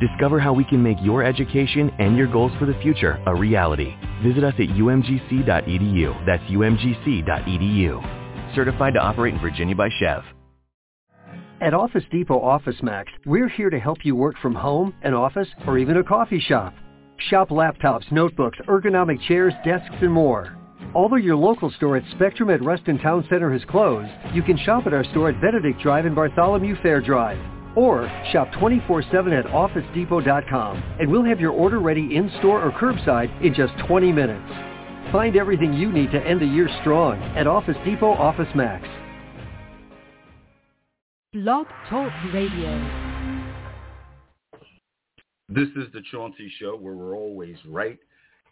Discover how we can make your education and your goals for the future a reality. Visit us at umgc.edu. That's umgc.edu. Certified to operate in Virginia by SCHEV. At Office Depot Office Max, we're here to help you work from home, an office, or even a coffee shop. Shop laptops, notebooks, ergonomic chairs, desks, and more. Although your local store at Spectrum at Reston Town Center has closed, you can shop at our store at Benedict Drive and Bartholomew Fair Drive. Or shop 24-7 at OfficeDepot.com and we'll have your order ready in-store or curbside in just 20 minutes. Find everything you need to end the year strong at Office Depot Office Max. Blog Talk Radio. This is the Chauncey Show where we're always right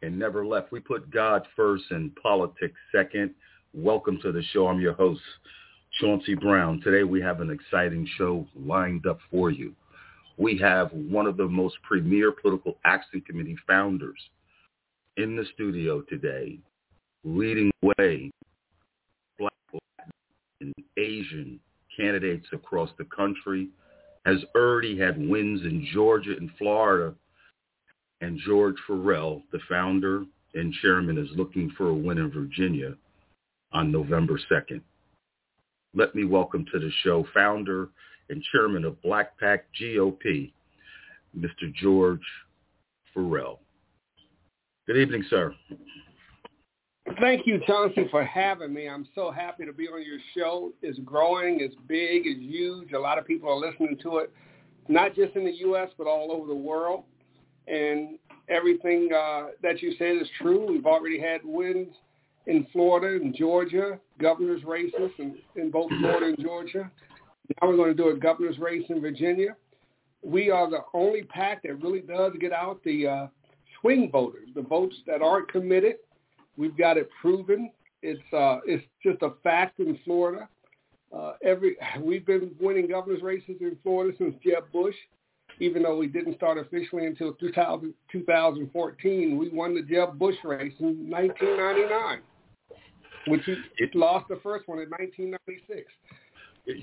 and never left. We put God first and politics second. Welcome to the show. I'm your host, Chauncey Brown. Today we have an exciting show lined up for you. We have one of the most premier political action committee founders in the studio today, leading the way black, and Asian candidates across the country has already had wins in Georgia and Florida. And George Farrell, the founder and chairman, is looking for a win in Virginia on November 2nd. Let me welcome to the show founder and chairman of BLAK PAC GOP, Mr. George Farrell. Good evening, sir. Thank you, Chauncey, for having me. I'm so happy to be on your show. It's growing, it's big, it's huge. A lot of people are listening to it, not just in the U.S., but all over the world. And everything uh, that you said is true. We've already had wins in Florida and Georgia, governor's races in, in both Florida and Georgia. Now we're going to do a governor's race in Virginia. We are the only PAC that really does get out the uh, swing voters, the votes that aren't committed We've got it proven. It's uh, it's just a fact in Florida. Uh, every we've been winning governor's races in Florida since Jeb Bush, even though we didn't start officially until 2000, 2014. We won the Jeb Bush race in 1999, which he it, lost the first one in 1996.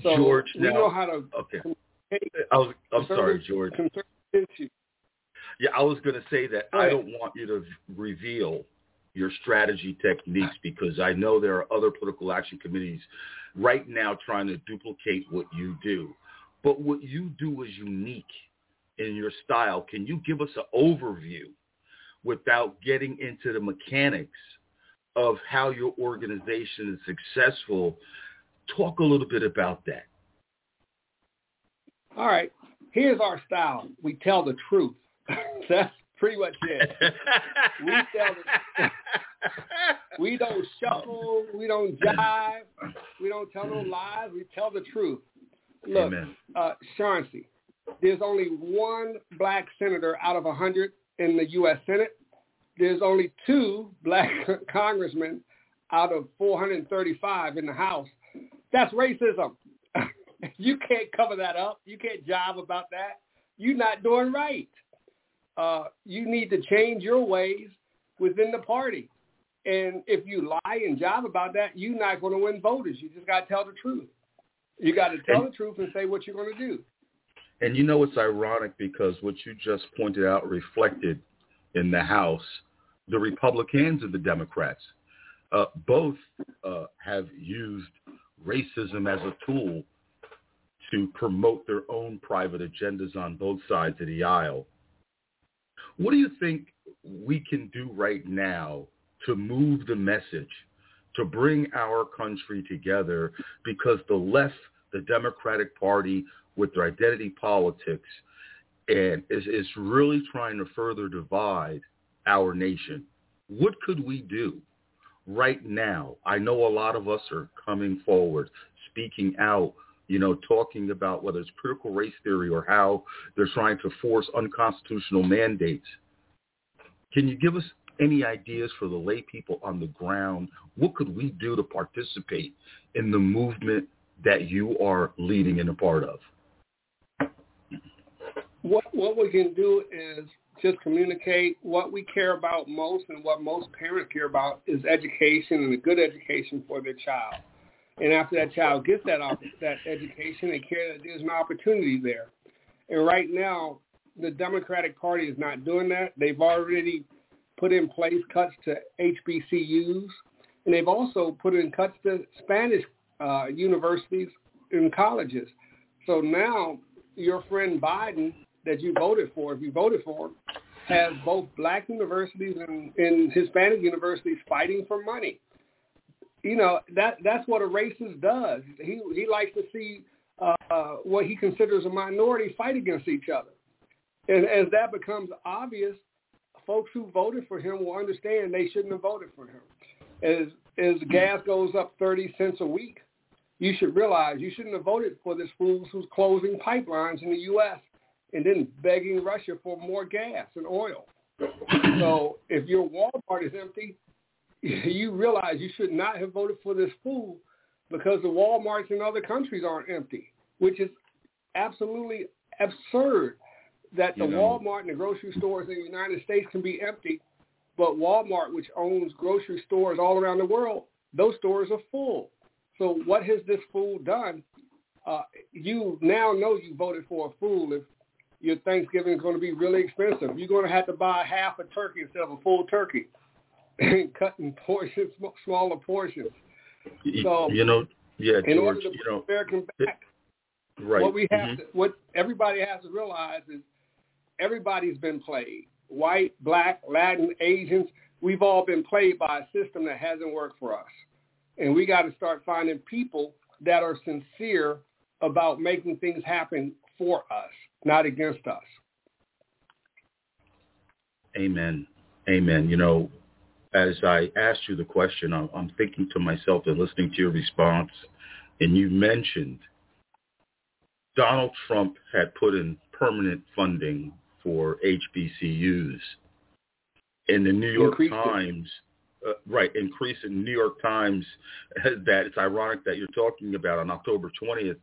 So George, we now, know how to. Okay. I was, I'm sorry, George. Yeah, I was going to say that I don't want you to reveal your strategy techniques because I know there are other political action committees right now trying to duplicate what you do. But what you do is unique in your style. Can you give us an overview without getting into the mechanics of how your organization is successful? Talk a little bit about that. All right. Here's our style. We tell the truth. That's pretty much it. we tell the, we don't shuffle, we don't jive, we don't tell no lies, we tell the truth. Look, Amen. uh, Chauncey, there's only one black senator out of a 100 in the U.S. Senate. There's only two black congressmen out of 435 in the House. That's racism. you can't cover that up. You can't jive about that. You're not doing right. Uh, you need to change your ways within the party. And if you lie and jive about that, you're not going to win voters. You just got to tell the truth. You got to tell and, the truth and say what you're going to do. And you know it's ironic because what you just pointed out reflected in the House, the Republicans and the Democrats, uh, both uh, have used racism as a tool to promote their own private agendas on both sides of the aisle. What do you think we can do right now to move the message, to bring our country together because the left the Democratic Party with their identity politics and is, is really trying to further divide our nation. What could we do right now? I know a lot of us are coming forward, speaking out, you know, talking about whether it's critical race theory or how they're trying to force unconstitutional mandates. Can you give us any ideas for the lay people on the ground? What could we do to participate in the movement that you are leading and a part of? What what we can do is just communicate what we care about most and what most parents care about is education and a good education for their child. And after that child gets that that education, they care that there's an opportunity there. And right now, the Democratic Party is not doing that. They've already put in place cuts to HBCUs, and they've also put in cuts to Spanish uh, universities and colleges. So now your friend Biden that you voted for, if you voted for him, has both black universities and, and Hispanic universities fighting for money. You know that that's what a racist does. He he likes to see uh, what he considers a minority fight against each other, and as that becomes obvious, folks who voted for him will understand they shouldn't have voted for him. As as gas goes up thirty cents a week, you should realize you shouldn't have voted for this fool who's closing pipelines in the U.S and then begging Russia for more gas and oil. So if your Walmart is empty, you realize you should not have voted for this fool because the Walmarts in other countries aren't empty, which is absolutely absurd that the you know. Walmart and the grocery stores in the United States can be empty, but Walmart, which owns grocery stores all around the world, those stores are full. So what has this fool done? Uh, you now know you voted for a fool if your Thanksgiving is going to be really expensive. You're going to have to buy half a turkey instead of a full turkey, and cut in portions, smaller portions. So you know, yeah, George, in order to you know, American back, right. What we have, mm-hmm. to, what everybody has to realize is, everybody's been played. White, black, Latin, Asians, we've all been played by a system that hasn't worked for us, and we got to start finding people that are sincere about making things happen for us not against us. Amen. Amen. You know, as I asked you the question, I'm, thinking to myself and listening to your response, and you mentioned Donald Trump had put in permanent funding for HBCUs. In the New York Increased Times, uh, right, increase in New York Times that it's ironic that you're talking about on October 20th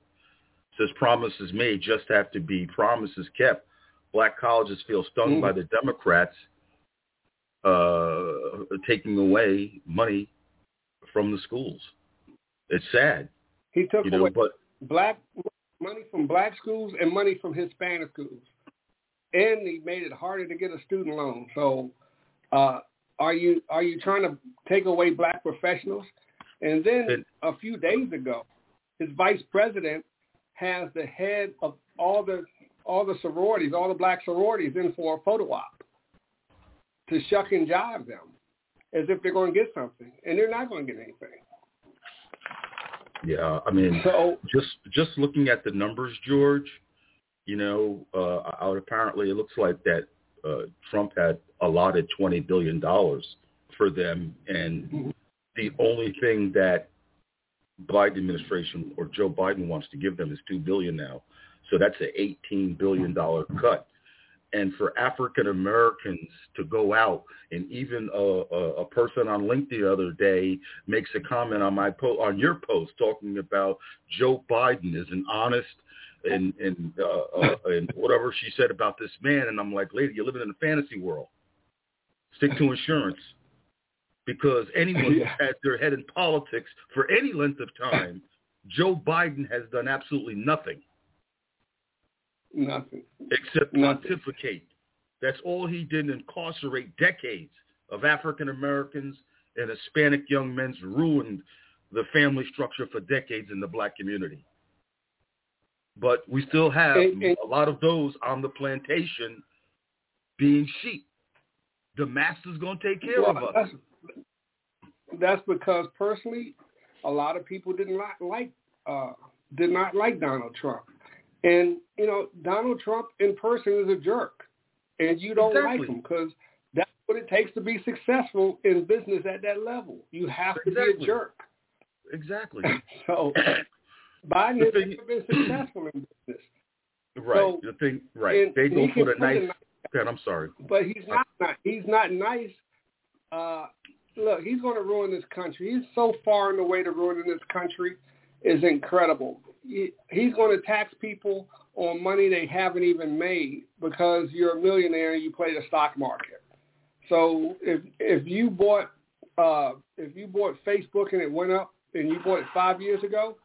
says promises made just have to be promises kept. Black colleges feel stung mm. by the Democrats uh, taking away money from the schools. It's sad. He took you know, away but, black money from black schools and money from Hispanic schools, and he made it harder to get a student loan. So, uh, are you are you trying to take away black professionals? And then it, a few days ago, his vice president has the head of all the all the sororities, all the black sororities in for a photo op to shuck and jive them as if they're going to get something, and they're not going to get anything. Yeah, I mean, so just just looking at the numbers, George, you know, uh, out apparently it looks like that uh, Trump had allotted twenty billion dollars for them, and mm-hmm. the only thing that Biden administration or Joe Biden wants to give them is two billion now. So that's an eighteen billion dollar cut. And for African Americans to go out and even a, a, a, person on LinkedIn the other day makes a comment on my po- on your post talking about Joe Biden is an honest and and uh, uh, and whatever she said about this man, and I'm like, lady, you're living in a fantasy world. Stick to insurance because anyone yeah. who's had their head in politics for any length of time, Joe Biden has done absolutely nothing. Nothing. Except nothing. pontificate. That's all he did incarcerate decades of African Americans and Hispanic young men's ruined the family structure for decades in the black community. But we still have and, and, a lot of those on the plantation being sheep. The master's going to take care well, of us. That's, because personally, a lot of people didn't like, like uh, did not like Donald Trump. And, you know, Donald Trump in person is a jerk. And you don't exactly. like him because that's what it takes to be successful in business at that level. You have to exactly. be a jerk. Exactly. so Biden has never been successful in business. Right. So, the thing, right. They go for the nice. God, I'm sorry. But he's not, not he's not nice. Uh, look, he's going to ruin this country. He's so far in the way to ruining this country is incredible. He, he's going to tax people on money they haven't even made because you're a millionaire and you play the stock market. So if if you bought uh, if you bought Facebook and it went up and you bought it five years ago,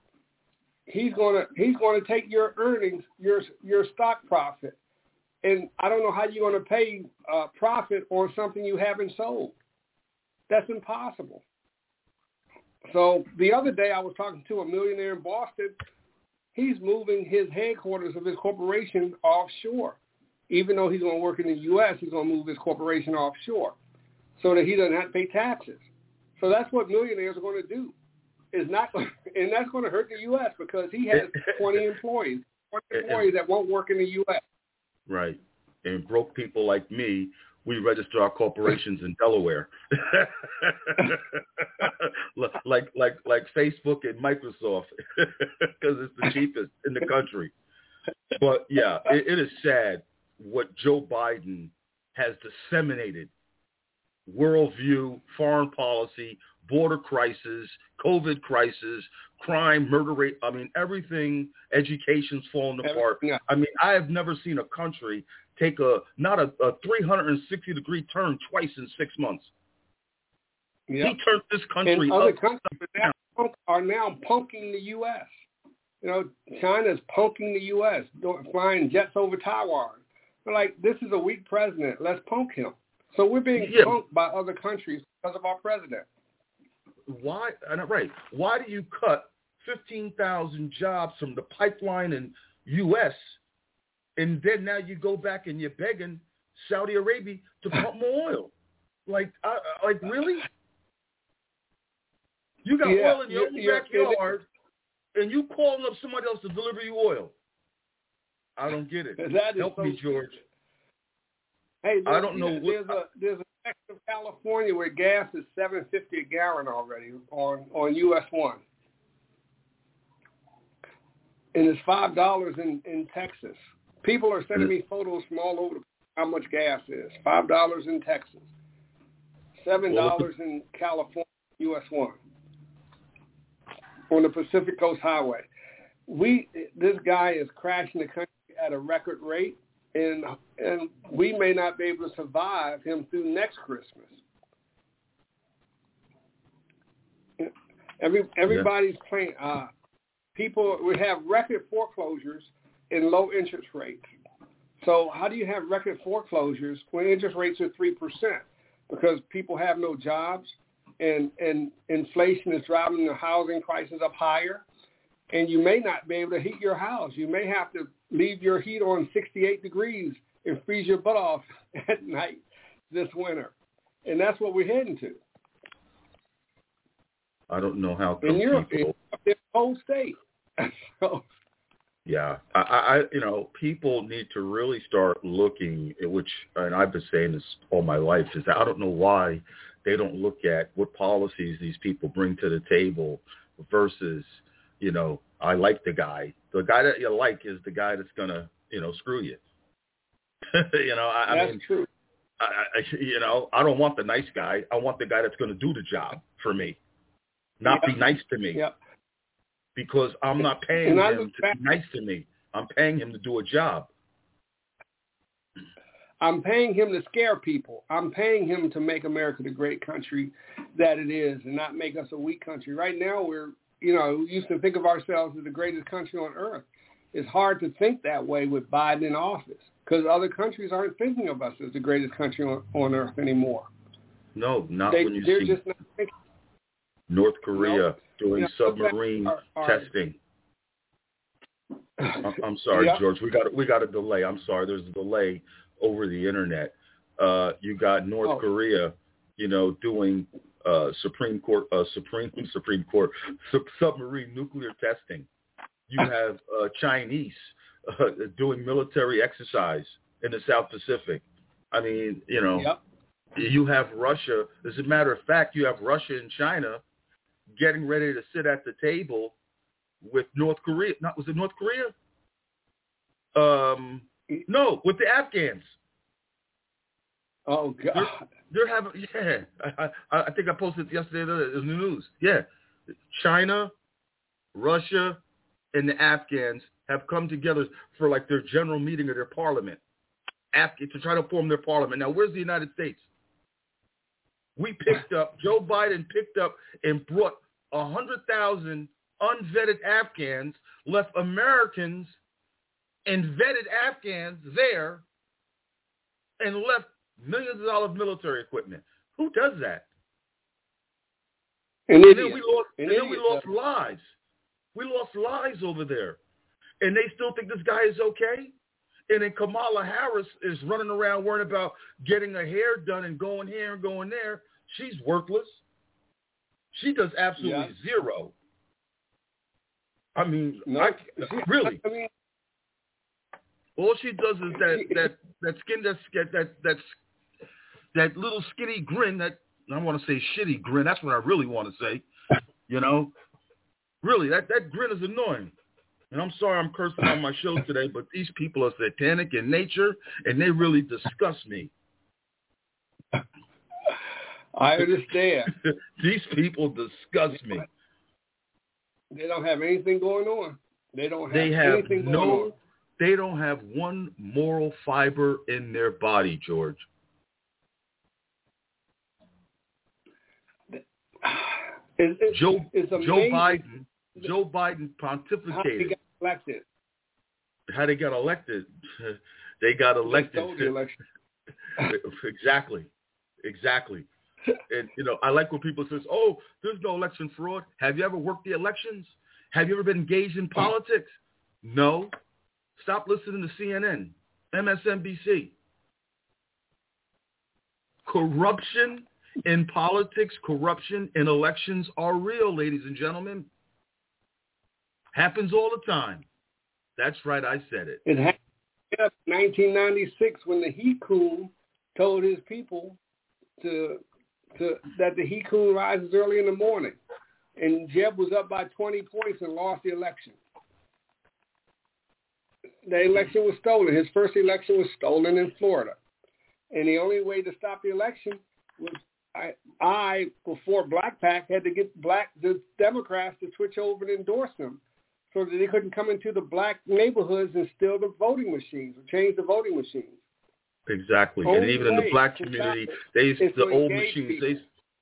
he's gonna he's gonna take your earnings, your your stock profit, and I don't know how you're gonna pay uh, profit on something you haven't sold. That's impossible. So the other day I was talking to a millionaire in Boston. He's moving his headquarters of his corporation offshore. Even though he's going to work in the U.S., he's going to move his corporation offshore so that he doesn't have to pay taxes. So that's what millionaires are going to do. Is not, and that's going to hurt the U.S. because he has 20 employees, 20 employees that won't work in the U.S. Right, and broke people like me we register our corporations in Delaware, like like like Facebook and Microsoft, because it's the cheapest in the country. But yeah, it, it is sad what Joe Biden has disseminated: worldview, foreign policy, border crisis, COVID crisis, crime, murder rate. I mean, everything. Education's falling apart. Yeah. I mean, I have never seen a country take a not a, a 360 degree turn twice in six months. Yep. He turned this country and other up. countries now are now punking the U.S. You know, China's punking the U.S., flying jets over Taiwan. They're like, this is a weak president. Let's punk him. So we're being Yeah. punked by other countries because of our president. Why? And right. Why do you cut 15,000 jobs from the pipeline in U.S. and then now you go back and you're begging Saudi Arabia to pump more oil? Like, uh, like really? You got Yeah, oil in your own yeah, yeah. backyard, and you calling up somebody else to deliver you oil. I don't get it. That Help so me, George. Hey, I don't know There's what- a there's a section of California where gas is seven fifty a gallon already on on US one, and it's five dollars in in Texas. People are sending me photos from all over how much gas is. Five dollars in Texas, seven dollars in California US one on the Pacific Coast Highway. We this guy is crashing the country at a record rate and and we may not be able to survive him through next Christmas. Every everybody's playing. Uh, people we have record foreclosures and low interest rates. So how do you have record foreclosures when interest rates are three percent? Because people have no jobs and and inflation is driving the housing prices up higher and you may not be able to heat your house. You may have to leave your heat on 68 degrees and freeze your butt off at night this winter. And that's what we're heading to. I don't know how And you're people. in a cold state. so, Yeah, I, I, you know, people need to really start looking at which, and I've been saying this all my life, is that I don't know why they don't look at what policies these people bring to the table versus, you know, I like the guy. The guy that you like is the guy that's gonna, you know, screw you. you know, I, I that's mean, true. I, I, you know, I don't want the nice guy. I want the guy that's going to do the job for me, not Yeah. be nice to me. Because I'm not paying him to back- be nice to me. I'm paying him to do a job. I'm paying him to scare people. I'm paying him to make America the great country that it is and not make us a weak country. Right now we're, you know, we used to think of ourselves as the greatest country on earth. It's hard to think that way with Biden in office because other countries aren't thinking of us as the greatest country on, on earth anymore. No, not They, when you they're see just not thinking. North Korea. Doing know, submarine our- our- testing. I'm, I'm sorry, Yep. George. We got we got a delay. I'm sorry. There's a delay over the internet. Uh, you got North Oh. Korea, you know, doing uh, Supreme Court, uh, Supreme Supreme Court sub- submarine nuclear testing. You have uh, Chinese uh, doing military exercise in the South Pacific. I mean, you know, Yep. you have Russia. As a matter of fact, you have Russia and China getting ready to sit at the table with North Korea. Not was it North Korea? Um, no, with the Afghans. Oh God. They're having yeah. I, I, I think I posted yesterday in the news. Yeah, China, Russia, and the Afghans have come together for like their general meeting of their parliament, Af- to try to form their parliament. Now, where's the United States? We picked up Joe Biden picked up and brought a hundred thousand unvetted Afghans, left Americans and vetted Afghans there, and left millions of dollars of military equipment. Who does that? An And idiot. then we lost, An and then we lost lives. We lost lives over there, and they still think this guy is okay. And then Kamala Harris is running around worrying about getting her hair done and going here and going there. She's worthless. She does absolutely Yeah. zero. I mean, No, I, she- really, I mean, all she does is that that that skin that that that that little skinny grin that I want to say shitty grin. That's what I really want to say. You know, really that that grin is annoying. And I'm sorry I'm cursing on my show today, but these people are satanic in nature, and they really disgust me. I understand. these people disgust me. They don't have anything going on. They don't have They have anything going no, they don't have one moral fiber in their body, George. It's, it's, Joe it's Joe Biden Joe Biden pontificated elected. how they got elected. They got They elected. stole the election. exactly, exactly. And you know, I like when people says, "Oh, there's no election fraud." Have you ever worked the elections? Have you ever been engaged in politics? No. Stop listening to CNN, MSNBC. Corruption in politics, corruption in elections are real, ladies and gentlemen. Happens all the time. That's right, I said it. It happened in 1996 when the Hikun told his people to to that the Hikun rises early in the morning, and Jeb was up by 20 points and lost the election. The election was stolen. His first election was stolen in Florida, and the only way to stop the election was I, I before BLAK PAC had to get black the Democrats to switch over and endorse them so that they couldn't come into the black neighborhoods and steal the voting machines or change the voting machines. Exactly. And Only even in the oh, black community, they used the old machines. They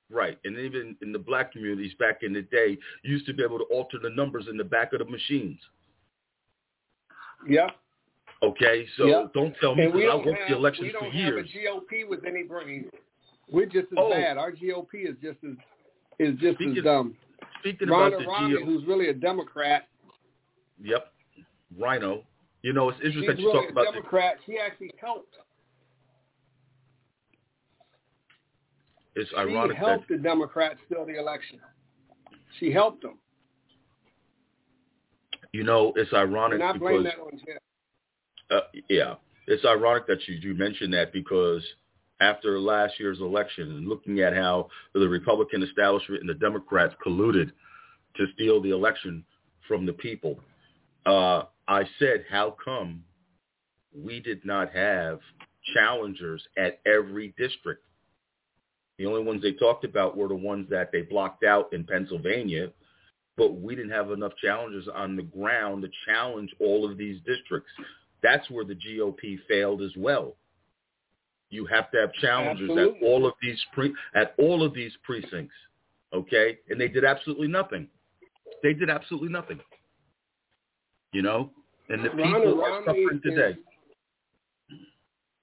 right, and even in the black communities back in the day, you used to be able to alter the numbers in the back of the machines. Yeah. Okay, so Yeah. don't tell me because I worked have the elections we don't for have years. a GOP with any brains. We're just as Oh. bad. Our GOP is just as is just Speaking- as dumb. Speaking about the Romney, who's really a Democrat, yep, RINO. You know, it's she's interesting that you talk about the, Democrat. She actually helped. it's She ironic that helped the Democrats steal the election. She helped them. you know it's ironic And I blame because that on Jeb. uh, yeah, it's ironic that you you mentioned that because after last year's election and looking at how the Republican establishment and the Democrats colluded to steal the election from the people, uh, I said, how come we did not have challengers at every district? The only ones they talked about were the ones that they blocked out in Pennsylvania, but we didn't have enough challengers on the ground to challenge all of these districts. That's where the GOP failed as well. You have to have challengers Absolutely. at all of these pre- at all of these precincts, okay? And they did absolutely nothing. They did absolutely nothing. You know, and the Ronna people are Romney suffering today.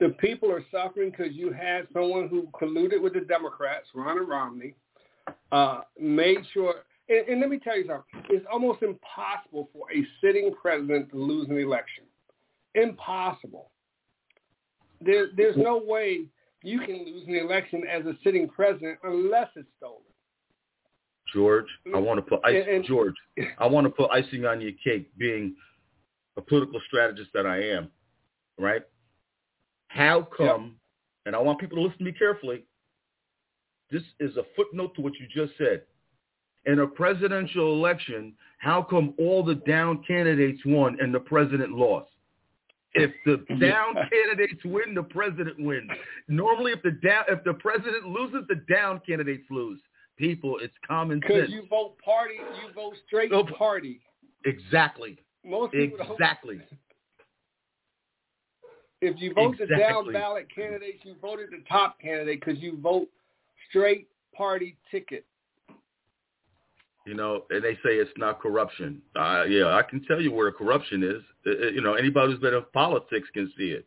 the people are suffering because you had someone who colluded with the Democrats, Ronna Romney, uh, made sure. And, and let me tell you something: it's almost impossible for a sitting president to lose an election. Impossible. There, there's no way you can lose an election as a sitting president unless it's stolen. George, I mm. want to put ice, And- and- George. I want to put icing on your cake, being a political strategist that I am. Right? How come? And I want people to listen to me carefully. This is a footnote to what you just said. In a presidential election, how come all the down candidates won and the president lost? If the down candidates win, the president wins. Normally, if the down, if the president loses, the down candidates lose. People, it's common sense. Because you vote party, you vote straight No, party. Exactly. Most. Exactly. If you vote the down ballot candidates, you voted the top candidate because you vote straight party ticket. You know, and they say it's not corruption. Uh, yeah, I can tell you where the corruption is. Uh, You know, anybody who's been in politics can see it.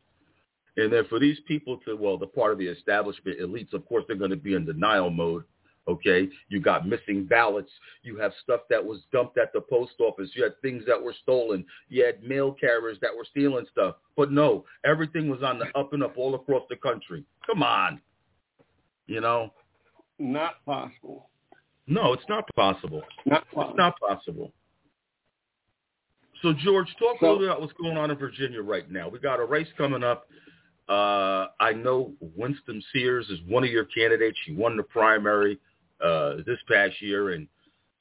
And then for these people to, well, the part of the establishment elites, of course, they're going to be in denial mode. Okay, you got missing ballots. You have stuff that was dumped at the post office. You had things that were stolen. You had mail carriers that were stealing stuff. But no, everything was on the up and up all across the country. Come on, you know. Not possible. No, it's not possible. Not It's possible. not possible. So, George, talk a little bit about what's going on in Virginia right now. We got a race coming up. Uh, I know Winsome Sears is one of your candidates. She won the primary uh, this past year, and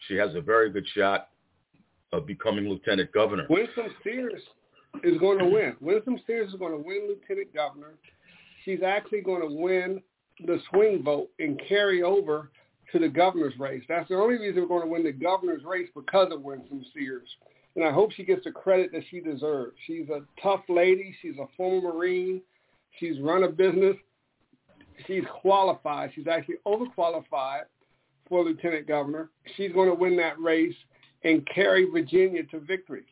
she has a very good shot of becoming lieutenant governor. Winsome Sears is going to win. Winsome Sears is going to win lieutenant governor. She's actually going to win the swing vote and carry over to the governor's race. That's the only reason we're going to win the governor's race because of Winsome Sears. And I hope she gets the credit that she deserves. She's a tough lady. She's a former Marine. She's run a business. She's qualified. She's actually overqualified for lieutenant governor. She's going to win that race and carry Virginia to victory.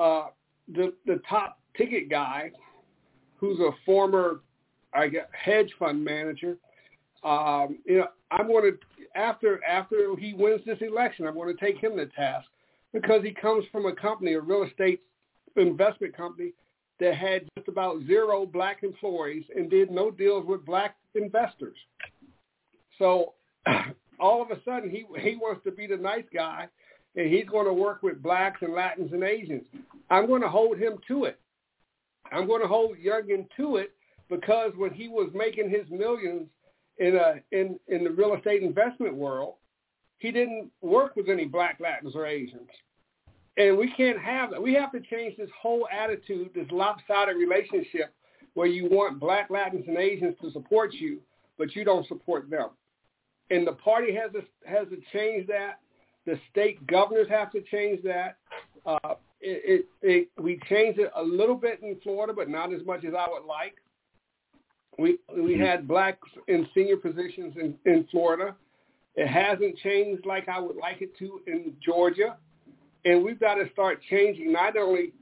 Uh, the the top ticket guy, who's a former, I guess, hedge fund manager, um, you know, I'm going to after after he wins this election, I'm going to take him to task because he comes from a company, a real estate investment company that had just about zero black employees and did no deals with black investors. So all of a sudden he he wants to be the nice guy and he's going to work with blacks and Latins and Asians. I'm going to hold him to it. I'm going to hold Youngkin to it because when he was making his millions in a in in the real estate investment world, he didn't work with any black Latins or Asians. And we can't have that. We have to change this whole attitude, this lopsided relationship where you want black Latins and Asians to support you, but you don't support them. And the party has to, has to change that. The state governors have to change that. Uh, it, it, it, we changed it a little bit in Florida, but not as much as I would like. We we had blacks in senior positions in, in Florida. It hasn't changed like I would like it to in Georgia. And we've got to start changing not only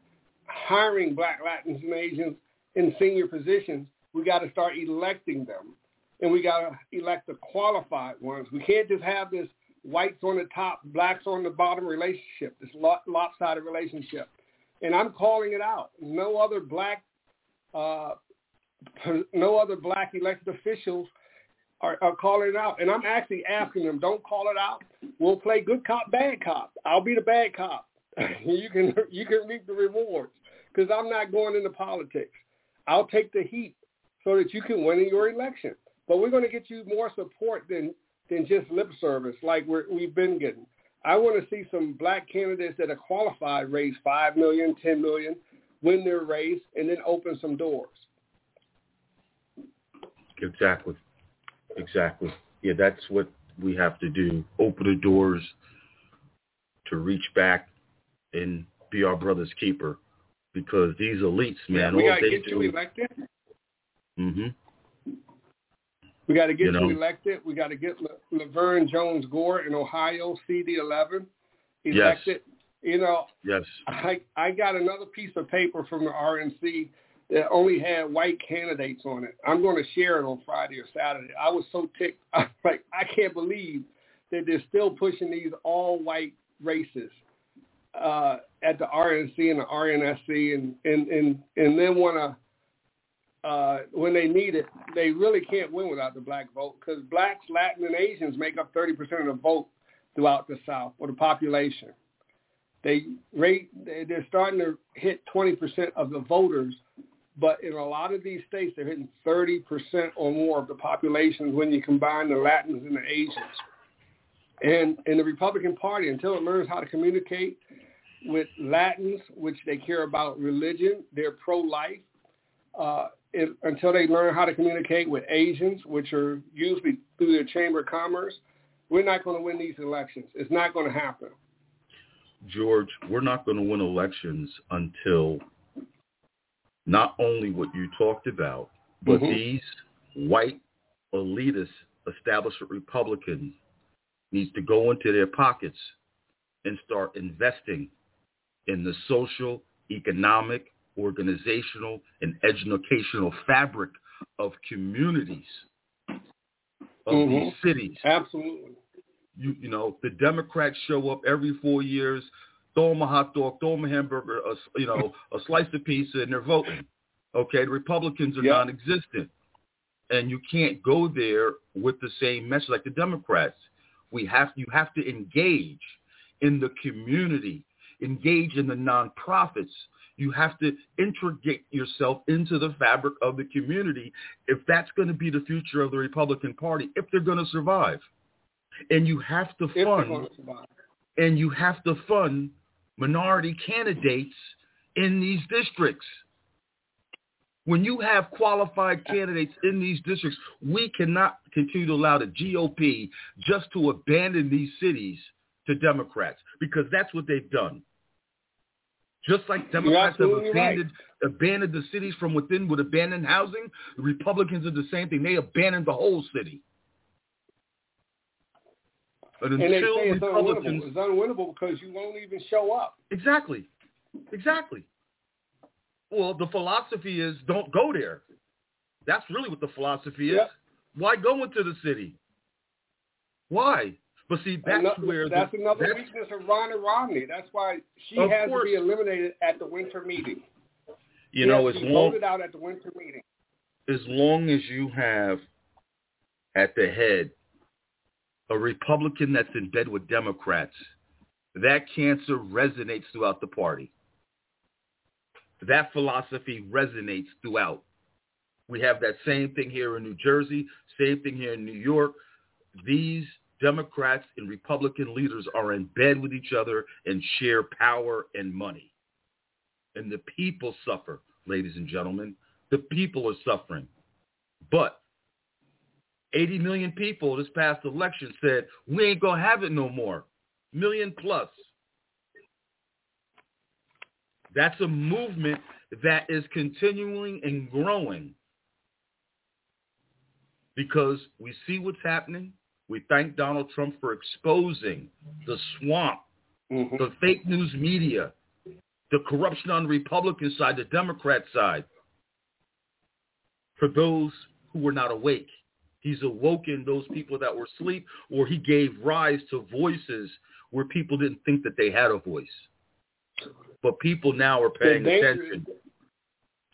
hiring black Latins and Asians in senior positions, we got to start electing them. And we got to elect the qualified ones. We can't just have this whites on the top, blacks on the bottom relationship, this lopsided relationship. And I'm calling it out. No other black, uh, no other black elected officials are, are calling it out. And I'm actually asking them, don't call it out. We'll play good cop, bad cop. I'll be the bad cop. you can you can reap the rewards because I'm not going into politics. I'll take the heat so that you can win in your election. But we're going to get you more support than than just lip service like we're, we've been getting. I want to see some black candidates that are qualified raise five million, ten million, win their race, and then open some doors. Exactly. Exactly. Yeah, that's what we have to do. Open the doors to reach back and be our brother's keeper. Because these elites, man, we all got to they get do. you elected. hmm We got to get You know. elected. We got to get La- Laverne Jones Gore in Ohio, CD11, Yes. elected. You know, Yes. I I got another piece of paper from the RNC that only had white candidates on it. I'm going to share it on Friday or Saturday. I was so ticked. I was like, I can't believe that they're still pushing these all white races uh, at the RNC and the RNSC, and and and and then want to. Uh, when they need it, they really can't win without the black vote because blacks, Latin, and Asians make up 30% of the vote throughout the South or the population. They rate they're starting to hit 20% of the voters, but in a lot of these states they're hitting 30% or more of the population when you combine the Latins and the Asians. And in the Republican Party, until it learns how to communicate with Latins, which they care about religion, they're pro-life. Uh, it, until they learn how to communicate with Asians, which are usually through their Chamber of Commerce, we're not going to win these elections. It's not going to happen. George, we're not going to win elections until not only what you talked about, but mm-hmm. these white elitist establishment Republicans needs to go into their pockets and start investing in the social, economic, organizational, and educational fabric of communities of mm-hmm. these cities. Absolutely. You you know the Democrats show up every four years, throw them a hot dog, throw them a hamburger, a, you know a slice of pizza, and they're voting. Okay, the Republicans are yep. non-existent, and you can't go there with the same message like the Democrats. We have you have to engage in the community, engage in the nonprofits. You have to integrate yourself into the fabric of the community if that's going to be the future of the Republican Party, if they're going to survive. And you have to fund and you have to fund minority candidates in these districts. When you have qualified candidates in these districts, we cannot continue to allow the GOP just to abandon these cities to Democrats because that's what they've done. Just like Democrats have abandoned, right. abandoned the cities from within with abandoned housing, the Republicans are the same thing. They abandoned the whole city. But until and they say it's Republicans, unwinnable. It's unwinnable because you won't even show up. Exactly. Exactly. Well, the philosophy is don't go there. That's really what the philosophy is. Yep. Why go into the city? Why? But see, that's another, where that's the, another that's, weakness of Ronna Romney. That's why she has course. to be eliminated at the winter meeting. You she know, as long out at the winter meeting. As long as you have at the head a Republican that's in bed with Democrats, that cancer resonates throughout the party. That philosophy resonates throughout. We have that same thing here in New Jersey, same thing here in New York. These Democrats and Republican leaders are in bed with each other and share power and money. And the people suffer, ladies and gentlemen. The people are suffering. But 80 million people this past election said, we ain't going to have it no more. Million plus. That's a movement that is continuing and growing because we see what's happening. We thank Donald Trump for exposing the swamp, mm-hmm. the fake news media, the corruption on the Republican side, the Democrat side, for those who were not awake. He's awoken those people that were asleep, or he gave rise to voices where people didn't think that they had a voice. But people now are paying attention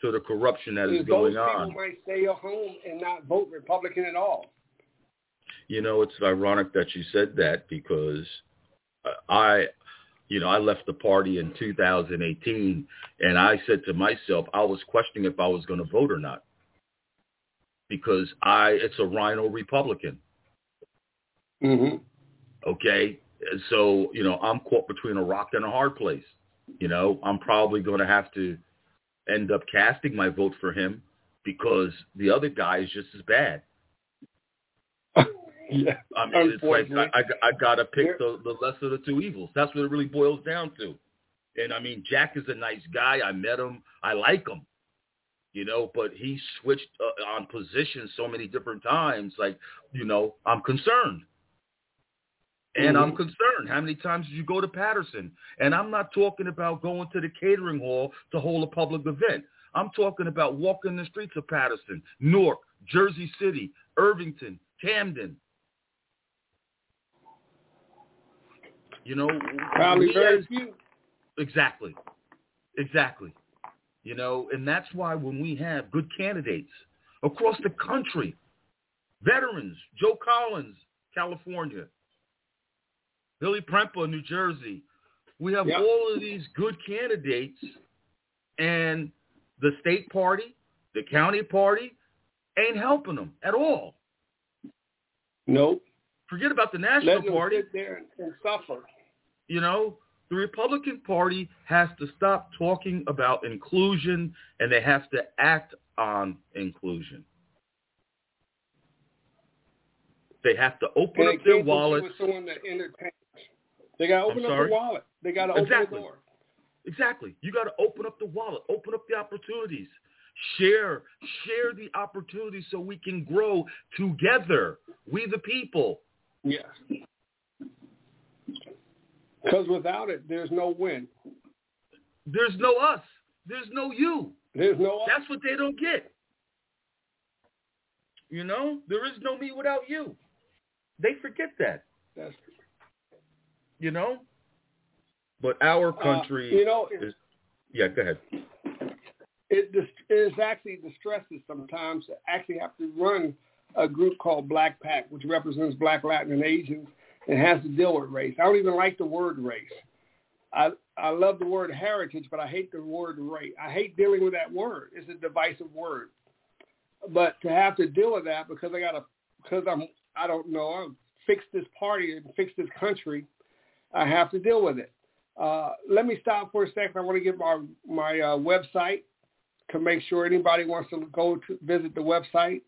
to the corruption that is going on. Those people might stay at home and not vote Republican at all. You know, it's ironic that you said that because I, you know, I left the party in 2018 and I said to myself, I was questioning if I was going to vote or not because I, it's a RINO Republican. Mm-hmm. Okay. So, you know, I'm caught between a rock and a hard place. You know, I'm probably going to have to end up casting my vote for him because the other guy is just as bad. Yeah, I mean, it's like I, I, I got to pick the, the lesser of the two evils. That's what it really boils down to. And I mean, Jack is a nice guy. I met him. I like him, you know, but he switched uh, on positions so many different times. Like, you know, I'm concerned. And mm-hmm. I'm concerned. How many times did you go to Paterson? And I'm not talking about going to the catering hall to hold a public event. I'm talking about walking the streets of Paterson, Newark, Jersey City, Irvington, Camden, You know, probably very few. Exactly, exactly. You know, and that's why when we have good candidates across the country, veterans, Joe Collins, California, Billy Prempeh New Jersey. We have Yep. all of these good candidates, and the state party, the county party, ain't helping them at all. Nope. Forget about the national Let them party. sit there and, and suffer. You know, the Republican Party has to stop talking about inclusion, and they have to act on inclusion. They have to open up their can't wallets. with someone that entertains. They got to open up sorry? the wallet. They got to open Exactly. the door. Exactly. You got to open up the wallet, open up the opportunities, share, share the opportunities so we can grow together. We the people. Yes. Because without it, there's no win. There's no us. There's no you. There's no That's what they don't get. You know, there is no me without you. They forget that. That's, true. You know. But our uh, country you know, is. Yeah, go ahead. it, it is actually distresses sometimes to actually have to run a group called BLAK PAC, which represents Black, Latin, and Asians, and has to deal with race. I don't even like the word race. I I love the word heritage, but I hate the word race. I hate dealing with that word. It's a divisive word. But to have to deal with that because I got to because I'm I don't know I'm fix this party and fix this country, I have to deal with it. Uh, let me stop for a second. I want to give my my uh, website to make sure anybody wants to go to visit the website.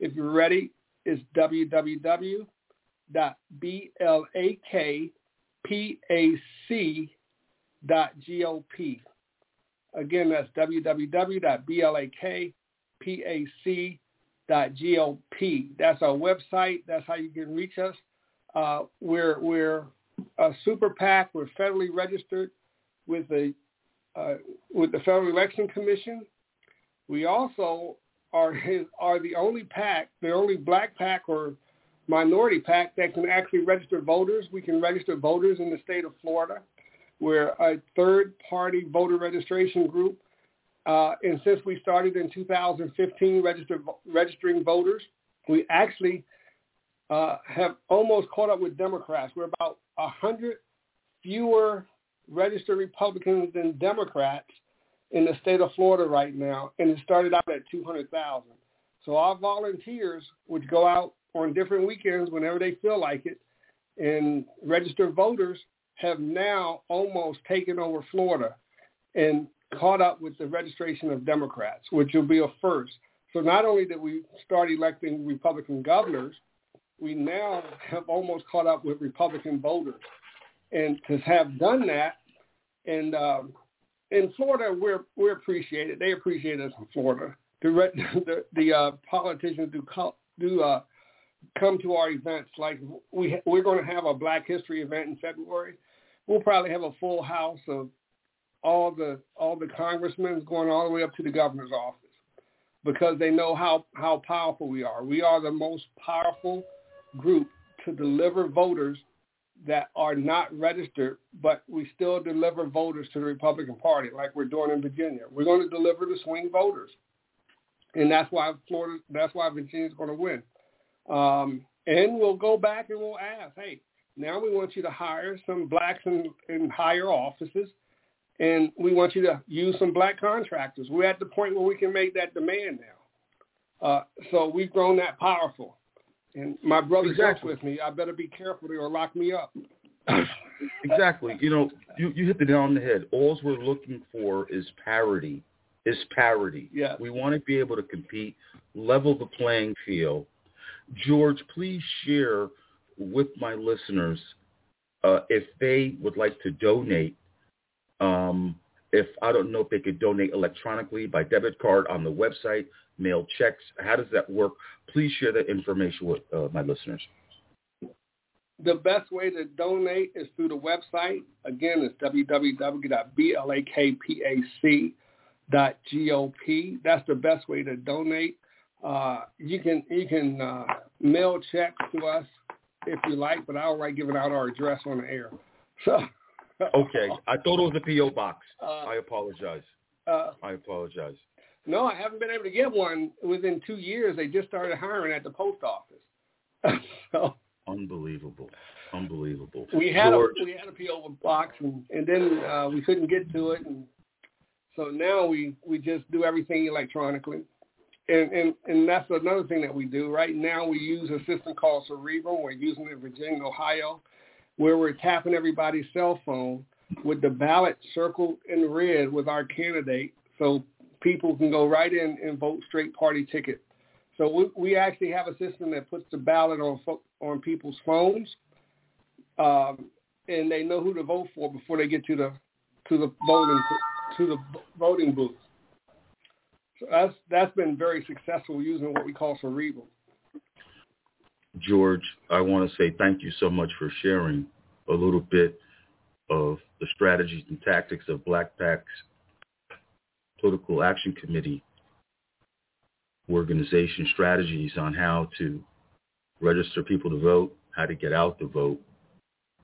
If you're ready, it's www.blakpac.gop. Again, that's www.blakpac.gop. That's our website. That's how you can reach us. Uh, we're we're a super PAC. We're federally registered with the uh, with the Federal Election Commission. We also are his, are the only PAC, the only black PAC or minority PAC that can actually register voters. We can register voters in the state of Florida. We're a third-party voter registration group. Uh, and since we started in 2015 register, registering voters, we actually uh, have almost caught up with Democrats. We're about 100 fewer registered Republicans than Democrats in the state of Florida right now, and it started out at 200,000. So our volunteers would go out on different weekends whenever they feel like it, and registered voters have now almost taken over Florida and caught up with the registration of Democrats, which will be a first. So not only did we start electing Republican governors, we now have almost caught up with Republican voters. And to have done that, and um, in Florida, we're we're appreciated. They appreciate us in Florida. The the, the uh, politicians do do uh, come to our events. Like we we're going to have a Black History event in February. We'll probably have a full house of all the all the congressmen going all the way up to the governor's office because they know how how powerful we are. We are the most powerful group to deliver voters that are not registered, but we still deliver voters to the Republican Party like we're doing in Virginia. We're going to deliver the swing voters. And that's why Florida, that's why Virginia's going to win. Um, and we'll go back and we'll ask, hey, now we want you to hire some blacks in, in higher offices, and we want you to use some black contractors. We're at the point where we can make that demand now. Uh, so we've grown that powerful. And my brother Exactly. with me, I better be careful or lock me up. Exactly. You know, you, you hit the nail on the head. All we're looking for is parity. Is parity. Yes. We want to be able to compete, level the playing field. George, please share with my listeners uh, if they would like to donate. Um, if I don't know if they could donate electronically by debit card on the website, mail checks. How does that work? Please share that information with uh, my listeners. The best way to donate is through the website. Again, it's www.blakpac.gop. That's the best way to donate. Uh, you can you can uh, mail checks to us if you like, but I don't like giving out our address on the air. So Okay. I thought it was a P.O. box. Uh, I apologize. uh, I apologize. no, I haven't been able to get one within two years. They just started hiring at the post office. so Unbelievable. Unbelievable. We had George. a we had a PO box, and and then uh, we couldn't get to it, and so now we we just do everything electronically. And, and and that's another thing that we do. Right now, we use a system called Cerebrum. We're using it in Virginia, Ohio, where we're tapping everybody's cell phone with the ballot circled in red with our candidate, so people can go right in and vote straight party ticket. So we, we actually have a system that puts the ballot on on people's phones, um, and they know who to vote for before they get to the to the voting to the voting booth. So that's that's been very successful using what we call cerebral. George, I want to say thank you so much for sharing a little bit of the strategies and tactics of BLAK PAC's Political Action Committee organization strategies on how to register people to vote, how to get out the vote.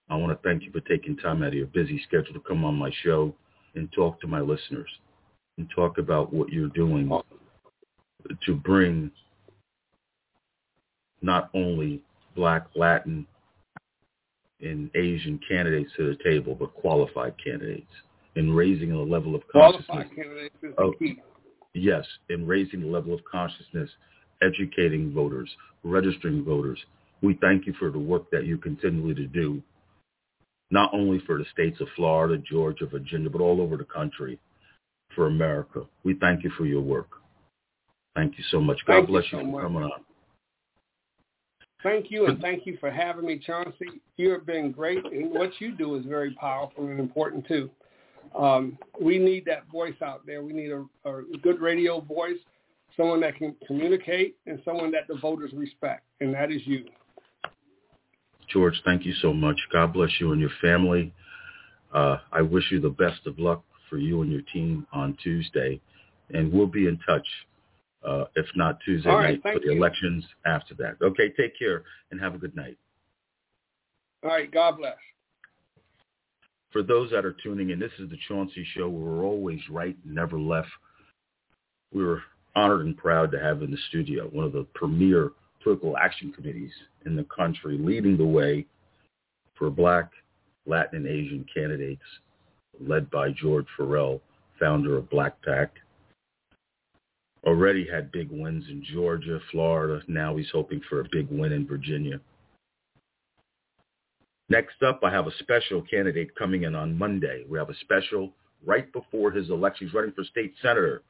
I want to thank you for taking time out of your busy schedule to come on my show and talk to my listeners and talk about what you're doing to bring not only black, Latin, and Asian candidates to the table, but qualified candidates in raising the level of consciousness. Qualified candidates is the oh, key. Yes, in raising the level of consciousness, educating voters, registering voters. We thank you for the work that you continually to do, not only for the states of Florida, Georgia, Virginia, but all over the country for America. We thank you for your work. Thank you so much. God thank bless you, you so for coming on. Thank you, and thank you for having me, Chauncey. You have been great, and what you do is very powerful and important too. Um, we need that voice out there. We need a, a good radio voice, someone that can communicate, and someone that the voters respect, and that is you. George, thank you so much. God bless you and your family. Uh, I wish you the best of luck for you and your team on Tuesday, and we'll be in touch uh, if not Tuesday right, night for the you. elections after that. Okay, take care and have a good night. All right, God bless. For those that are tuning in, this is the Chauncey Show we're always right, never left. We were honored and proud to have in the studio one of the premier political action committees in the country, leading the way for black, Latin, and Asian candidates, led by George Farrell, founder of BLAK PAC already had big wins in Georgia, Florida. Now he's hoping for a big win in Virginia. Next up, I have a special candidate coming in on Monday. We have a special right before his election. He's running for state senator,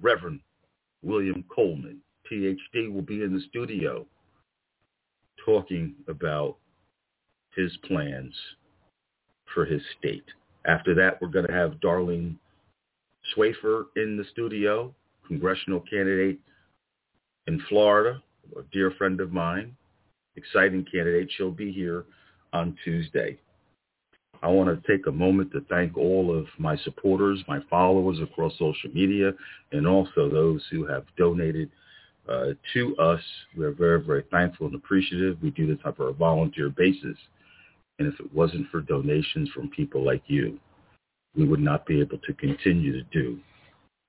Reverend William Coleman, PhD, will be in the studio talking about his plans for his state. After that, we're going to have Darlene Swaffar in the studio congressional candidate in Florida, a dear friend of mine, exciting candidate. She'll be here on Tuesday. I want to take a moment to thank all of my supporters, my followers across social media, and also those who have donated uh, to us. We're very, very thankful and appreciative. We do this on a volunteer basis. And if it wasn't for donations from people like you, we would not be able to continue to do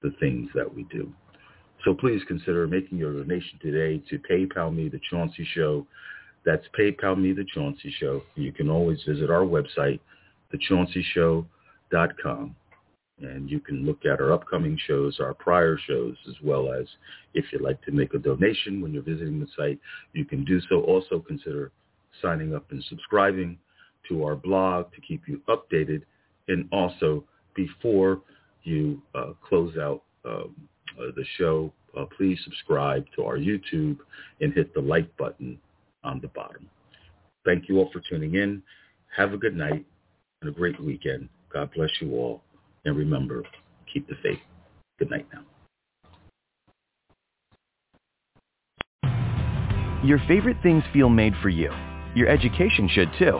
the things that we do. So please consider making your donation today to PayPal Me The Chauncey Show. That's PayPal Me The Chauncey Show. You can always visit our website, thechaunceyshow.com. And you can look at our upcoming shows, our prior shows, as well as if you'd like to make a donation when you're visiting the site, you can do so. Also consider signing up and subscribing to our blog to keep you updated. And also before you uh, close out um, uh, the show, uh, please subscribe to our YouTube and hit the like button on the bottom. Thank you all for tuning in. Have a good night and a great weekend. God bless you all. And remember, keep the faith. Good night now. Your favorite things feel made for you. Your education should too.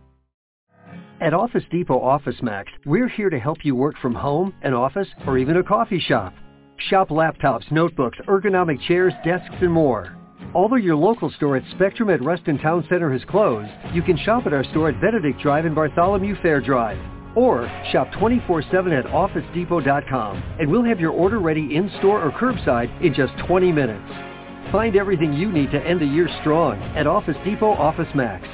At Office Depot Office Max, we're here to help you work from home, an office, or even a coffee shop. Shop laptops, notebooks, ergonomic chairs, desks, and more. Although your local store at Spectrum at Reston Town Center has closed, you can shop at our store at Benedict Drive and Bartholomew Fair Drive. Or shop 24-7 at OfficeDepot.com and we'll have your order ready in-store or curbside in just 20 minutes. Find everything you need to end the year strong at Office Depot Office Max.